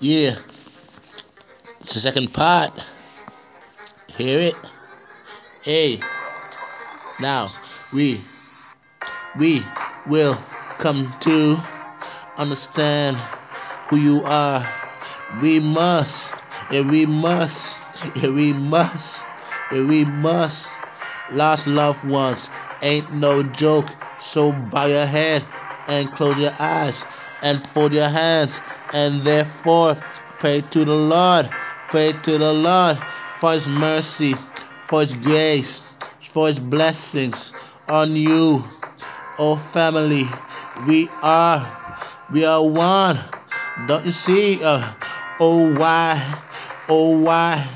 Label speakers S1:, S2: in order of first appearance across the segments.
S1: Yeah. It's the second part. Hear it? Hey. Now, we, we will come to understand who you are. We must, and we must, and we must, and we must. Lost loved ones ain't no joke. So bow your head and close your eyes and fold your hands and therefore pray to the Lord. Pray to the Lord for His mercy, for His grace, for His blessings on you. Oh family, we are, we are one. Don't you see? Uh, oh why, oh why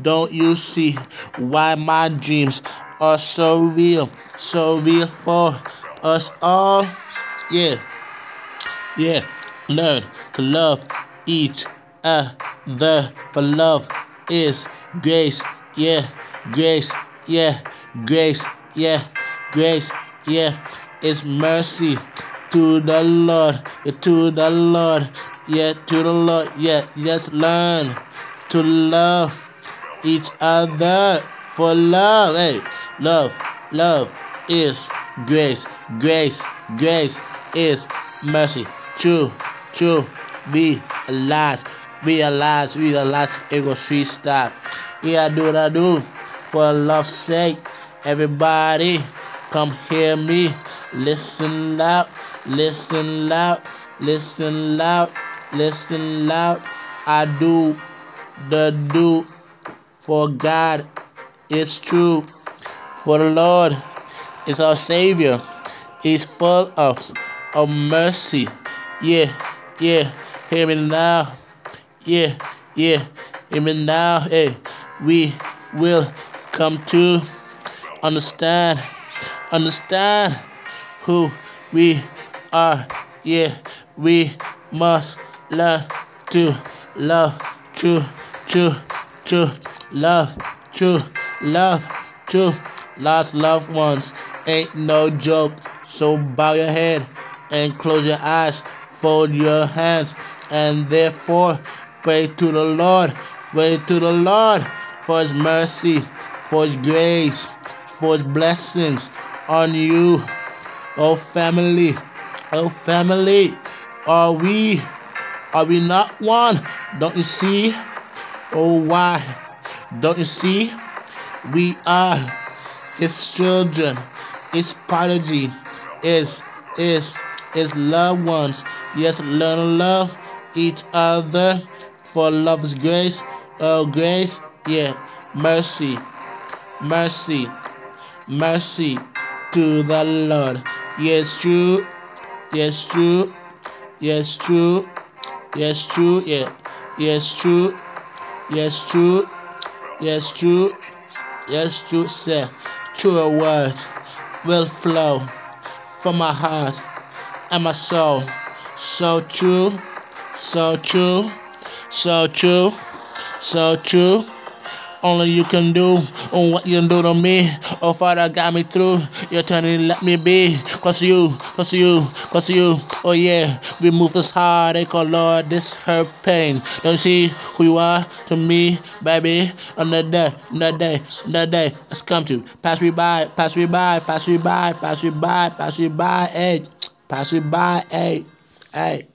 S1: don't you see why my dreams are so real, so real for us all? Yeah, yeah. Learn to love each other, for love is grace. Yeah, grace. Yeah, grace. Yeah, grace. Yeah, it's mercy to the Lord, yeah, to the Lord, yeah, to the Lord, yeah, just learn to love each other for love, hey, love, love is grace, grace, grace is mercy, true, true, we a lot realize, realize, realize, ego street stop, yeah, do what I do, for love's sake, everybody, come hear me, listen loud. Listen loud, listen loud, listen loud. I do the do for God is true. For the Lord is our Savior. He's full of, of mercy. Yeah, yeah. Hear me now. Yeah, yeah. Hear me now. Hey, we will come to understand, understand who we are. Yeah, we must learn to love true, true, true, love, true, love, true. Lost loved ones ain't no joke. So bow your head and close your eyes, fold your hands, and therefore pray to the Lord. Pray to the Lord for His mercy, for His grace, for His blessings on you, oh family. Oh, family, are we, are we not one? Don't you see? Oh, why? Don't you see? We are His children, His prodigy, His, His, His loved ones. Yes, learn to love each other for love's grace. Oh, grace, yeah, mercy, mercy, mercy to the Lord. Yes, true. Yes, true. Yes, true. Yes, true. Yeah. Yes, true. Yes, true. Yes, true. Yes, true. Say, true words will flow from my heart and my soul. So true. So true. So true. So true. Only you can do on what you do to me. Oh, Father, got me through. You're turning, let me be. Cause you, cause you, cause you. Oh, yeah. Remove this heartache, oh Lord, this hurt pain. Don't you see who you are to me, baby? Another day, another day, another day. Let's come to. Pass me by, pass me by, pass me by, pass me by, pass me by, hey. Pass me by, hey, hey.